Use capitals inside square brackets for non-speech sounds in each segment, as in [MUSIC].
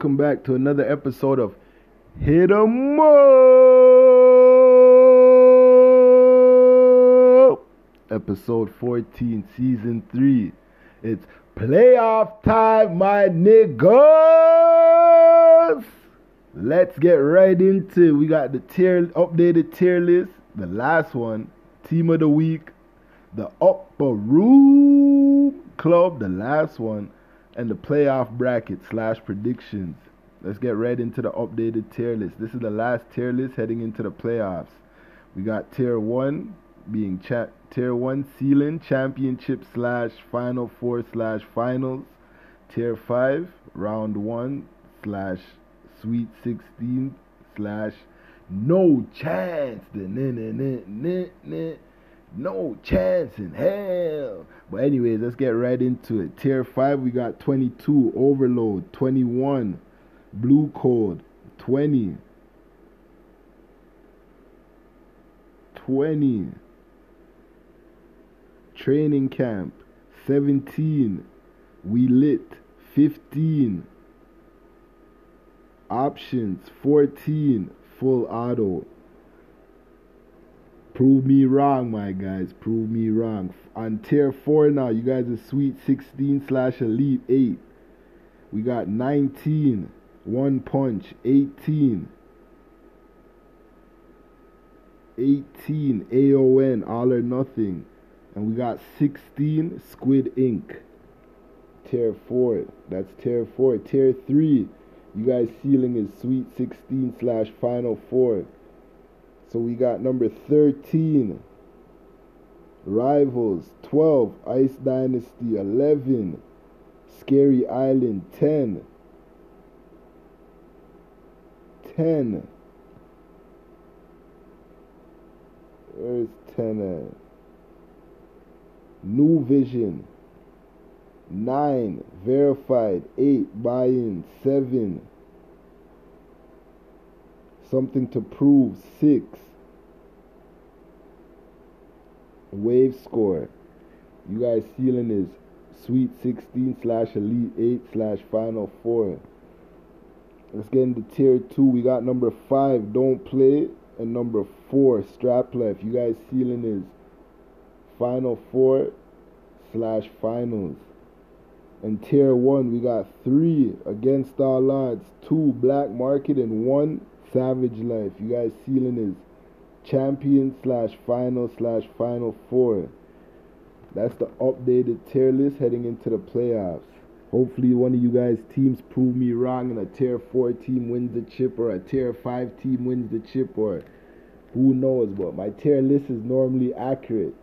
Welcome back to another episode of Hit 'em Up, episode 14, season 3. It's playoff time, my niggas. Let's get right into it. We got the tier updated tier list, the last one, team of the week, the upper room club, the last one, and the playoff bracket slash predictions. Let's get right into the updated tier list. This is the last tier list heading into the playoffs. We got tier one being cha- tier one ceiling championship slash final four slash finals. Tier five round one slash sweet sixteen slash no chance. The No chance in hell. But anyways, let's get right into it. Tier 5, we got 22, Overload, 21, Blue Code, 20, 20, Training Camp, 17, We Lit, 15, Options, 14, Full Auto, Prove me wrong, my guys. Prove me wrong. On tier 4 now, you guys are sweet 16 slash elite 8. We got 19, One Punch, 18, 18, AON, All or Nothing. And we got 16, Squid Ink. Tier 4, that's tier 4. Tier 3, you guys ceiling is sweet 16 slash final 4. So we got number 13, Rivals, 12, Ice Dynasty, 11, Scary Island, 10, 10. Where's 10 at? New Vision, 9, Verified, 8, Buy-in, 7, Something to prove. Six. Wave score. You guys ceiling is Sweet 16 slash Elite 8 slash Final 4. Let's get into tier 2. We got number 5, Don't Play, and number 4, Strap Life. You guys ceiling is Final 4 slash Finals. And tier 1, we got 3, Against All Odds, 2, Black Market, and 1, Savage Life. You guys ceiling is champion slash final slash final four. That's the updated tier list heading into the playoffs. Hopefully one of you guys teams prove me wrong and a tier 4 team wins the chip or a tier 5 team wins the chip or who knows but my tier list is normally accurate.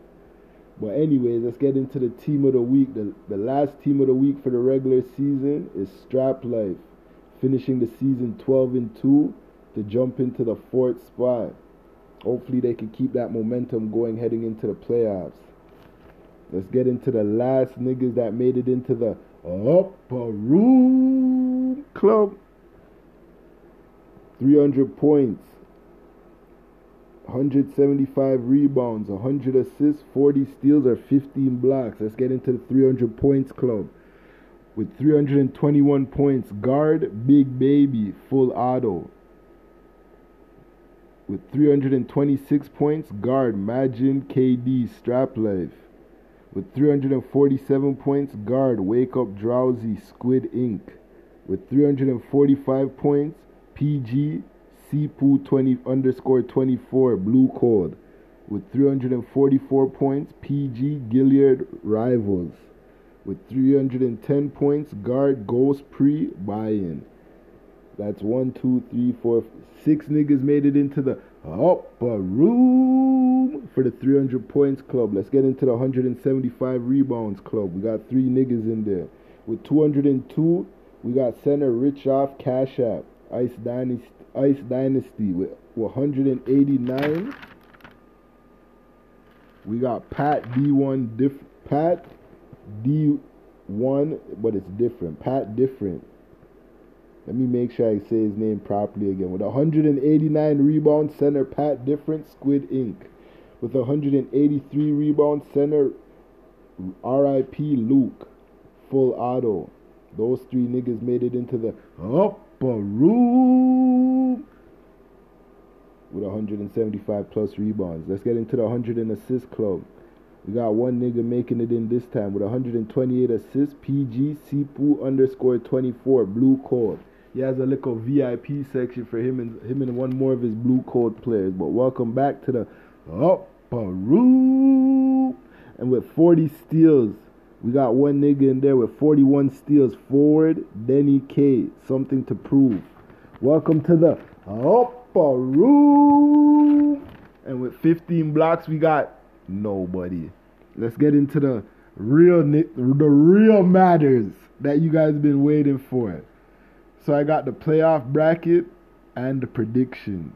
But anyways, let's get into the team of the week. The, the last team of the week for the regular season is Strap Life, finishing the season 12 and 2 to jump into the fourth spot. Hopefully, they can keep that momentum going heading into the playoffs. Let's get into the last niggas that made it into the upper room club. 300 points, 175 rebounds, 100 assists, 40 steals, or 15 blocks. Let's get into the 300 points club. With 321 points, guard Big Baby, full auto with 326 points, guard Majin KD Strap Life. With 347 points, guard Wake Up Drowsy Squid Ink. With 345 points, PG Sipu 20 underscore 24 Blue Code. With 344 points, PG Gilliard Rivals. With 310 points, guard Ghost Pre Buy In. That's one, two, three, four, six niggas made it into the upper room for the 300 points club. Let's get into the 175 rebounds club. We got three niggas in there. With 202, we got center Rich Off Cash App, Ice Dynasty, Ice Dynasty with 189. We got Pat D1 diff Pat D1, but it's different. Pat different. Let me make sure I say his name properly again. With 189 rebounds, center Pat Different Squid Ink. With 183 rebounds, center RIP Luke, full auto. Those three niggas made it into the upper room with 175 plus rebounds. Let's get into the 100 and assist club. We got one nigga making it in this time with 128 assists. PG Sipu underscore 24 blue code. He has a little VIP section for him and him and one more of his blue code players. But welcome back to the upper room. And with 40 steals, we got one nigga in there with 41 steals forward. Denny K. Something to prove. Welcome to the upper room. And with 15 blocks, we got nobody. Let's get into the real the real matters that you guys have been waiting for. So I got the playoff bracket and the predictions.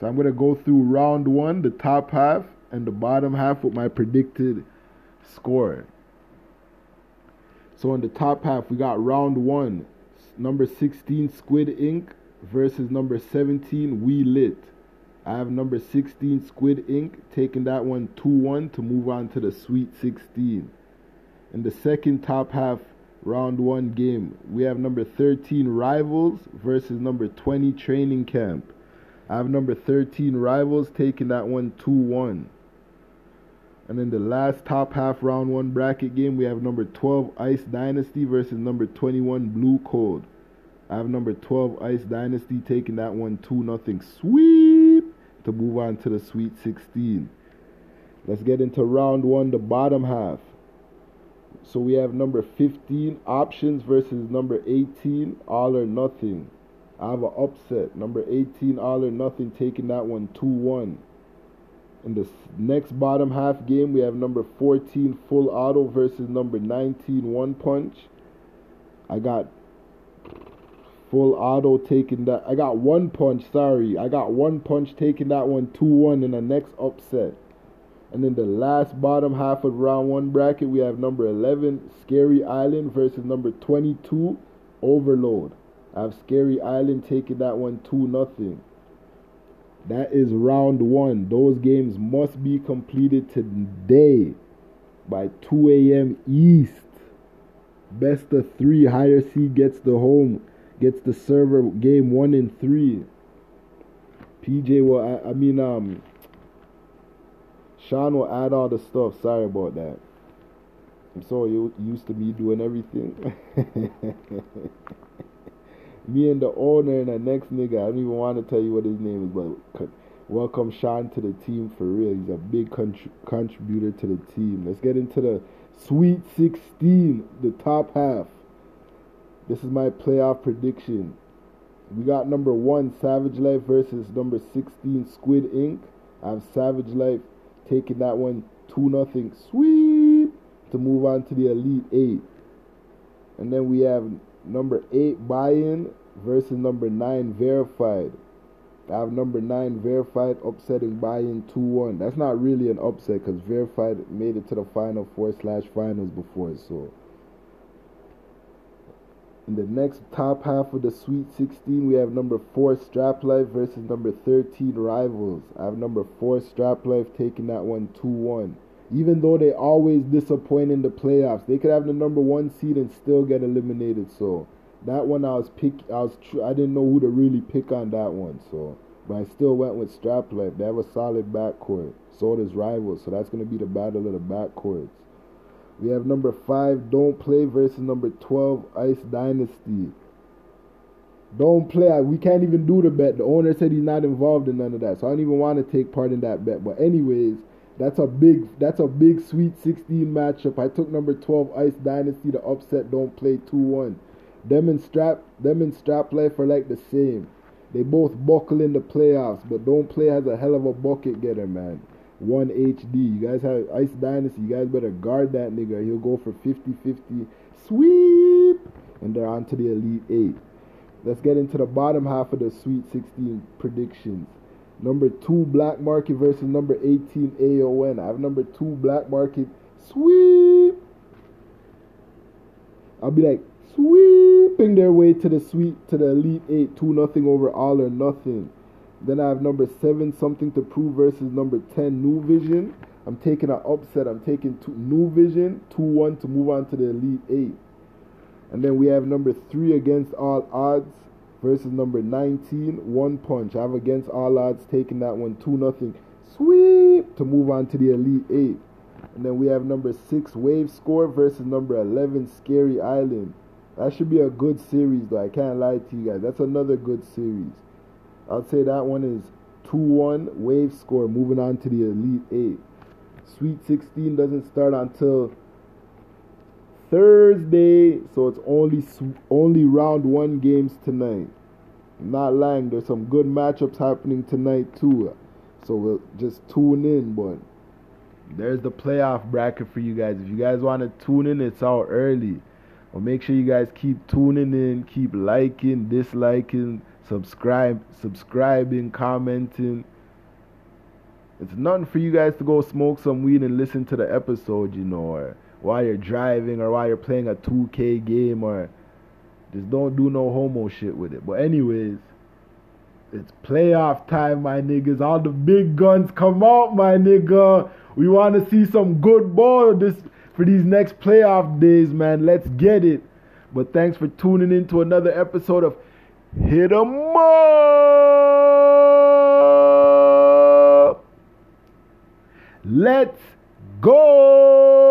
So I'm gonna go through round one, the top half, and the bottom half with my predicted score. So in the top half, we got round one, number 16 Squid Ink versus number 17 We Lit. I have number 16 Squid Ink taking that one 2 1 to move on to the Sweet 16. In the second top half, round one game, we have number 13 Rivals versus number 20 Training Camp. I have number 13 Rivals taking that one 2 1. And then the last top half round one bracket game, we have number 12 Ice Dynasty versus number 21 Blue Code. I have number 12 Ice Dynasty taking that one 2 nothing sweep to move on to the Sweet 16. Let's get into round one, the bottom half. So we have number 15 options versus number 18 all or nothing. I have an upset. Number 18 all or nothing taking that one 2 1. In the next bottom half game, we have number 14 full auto versus number 19 one punch. I got full auto taking that. I got one punch, sorry. I got one punch taking that one 2 1 in the next upset. And in the last bottom half of round one bracket, we have number 11 Scary Island versus number 22 Overload. I have Scary Island taking that one 2 nothing. That is round one. Those games must be completed today by 2 a.m. East. Best of three. Higher seed gets the home, gets the server game one and three. PJ will, I, I mean, um, Sean will add all the stuff. Sorry about that. I'm you used to me doing everything. [LAUGHS] me and the owner and the next nigga, I don't even want to tell you what his name is, but welcome Sean to the team for real. He's a big contributor to the team. Let's get into the Sweet 16, the top half. This is my playoff prediction. We got number one, Savage Life versus number 16, Squid Ink. I have Savage Life taking that one 2 nothing sweep to move on to the Elite 8. And then we have number 8 buy-in versus number 9 verified. I have number 9 verified upsetting buy-in 2-1. That's not really an upset because verified made it to the final four slash finals before. So in the next top half of the Sweet 16, we have number 4 Strap Life versus number 13 Rivals. I have number 4 Strap Life taking that one 2-1 even though they always disappoint in the playoffs, they could have the number one seed and still get eliminated. So that one I was pick, I was tr- I didn't know who to really pick on that one. So, but I still went with Strap Life. They have a solid backcourt. So does Rivals. So that's gonna be the battle of the backcourts. We have number five Don't Play versus number twelve Ice Dynasty. Don't play. We can't even do the bet. The owner said he's not involved in none of that, so I don't even want to take part in that bet. But anyways, that's a big that's a big sweet 16 matchup. I took number 12 Ice Dynasty to upset don't play 2-1. Them and strap them and strap life are like the same. They both buckle in the playoffs, but don't play has a hell of a bucket getter, man. One HD. You guys have Ice Dynasty, you guys better guard that nigga. He'll go for 50-50 sweep. And they're on to the Elite Eight. Let's get into the bottom half of the Sweet 16 predictions. Number two, Black Market versus number 18, AON. I have number two, Black Market. Sweep. I'll be like sweeping their way to the sweet to the Elite Eight, two nothing over all or nothing. Then I have number seven, Something to Prove versus number ten, New Vision. I'm taking an upset. I'm taking two, New Vision 2 1 to move on to the Elite 8. And then we have number 3 against all odds versus number 19, One Punch. I have against all odds taking that one 2 nothing sweep to move on to the Elite 8. And then we have number 6, Wave Score versus number 11, Scary Island. That should be a good series, though. I can't lie to you guys. That's another good series. I'd say that one is 2 1 Wave Score moving on to the Elite 8. Sweet 16 doesn't start until Thursday, so it's only only round one games tonight. I'm not lying, there's some good matchups happening tonight too. So we'll just tune in, but there's the playoff bracket for you guys. If you guys want to tune in, it's out early. But make sure you guys keep tuning in, keep liking, disliking, subscribe, subscribing, commenting. It's nothing for you guys to go smoke some weed and listen to the episode, you know, or while you're driving or while you're playing a 2K game or just don't do no homo shit with it. But anyways, it's playoff time, my niggas. All the big guns come out, my nigga. We want to see some good ball this for these next playoff days, man. Let's get it. But thanks for tuning in to another episode of Hit 'em up. Let's go.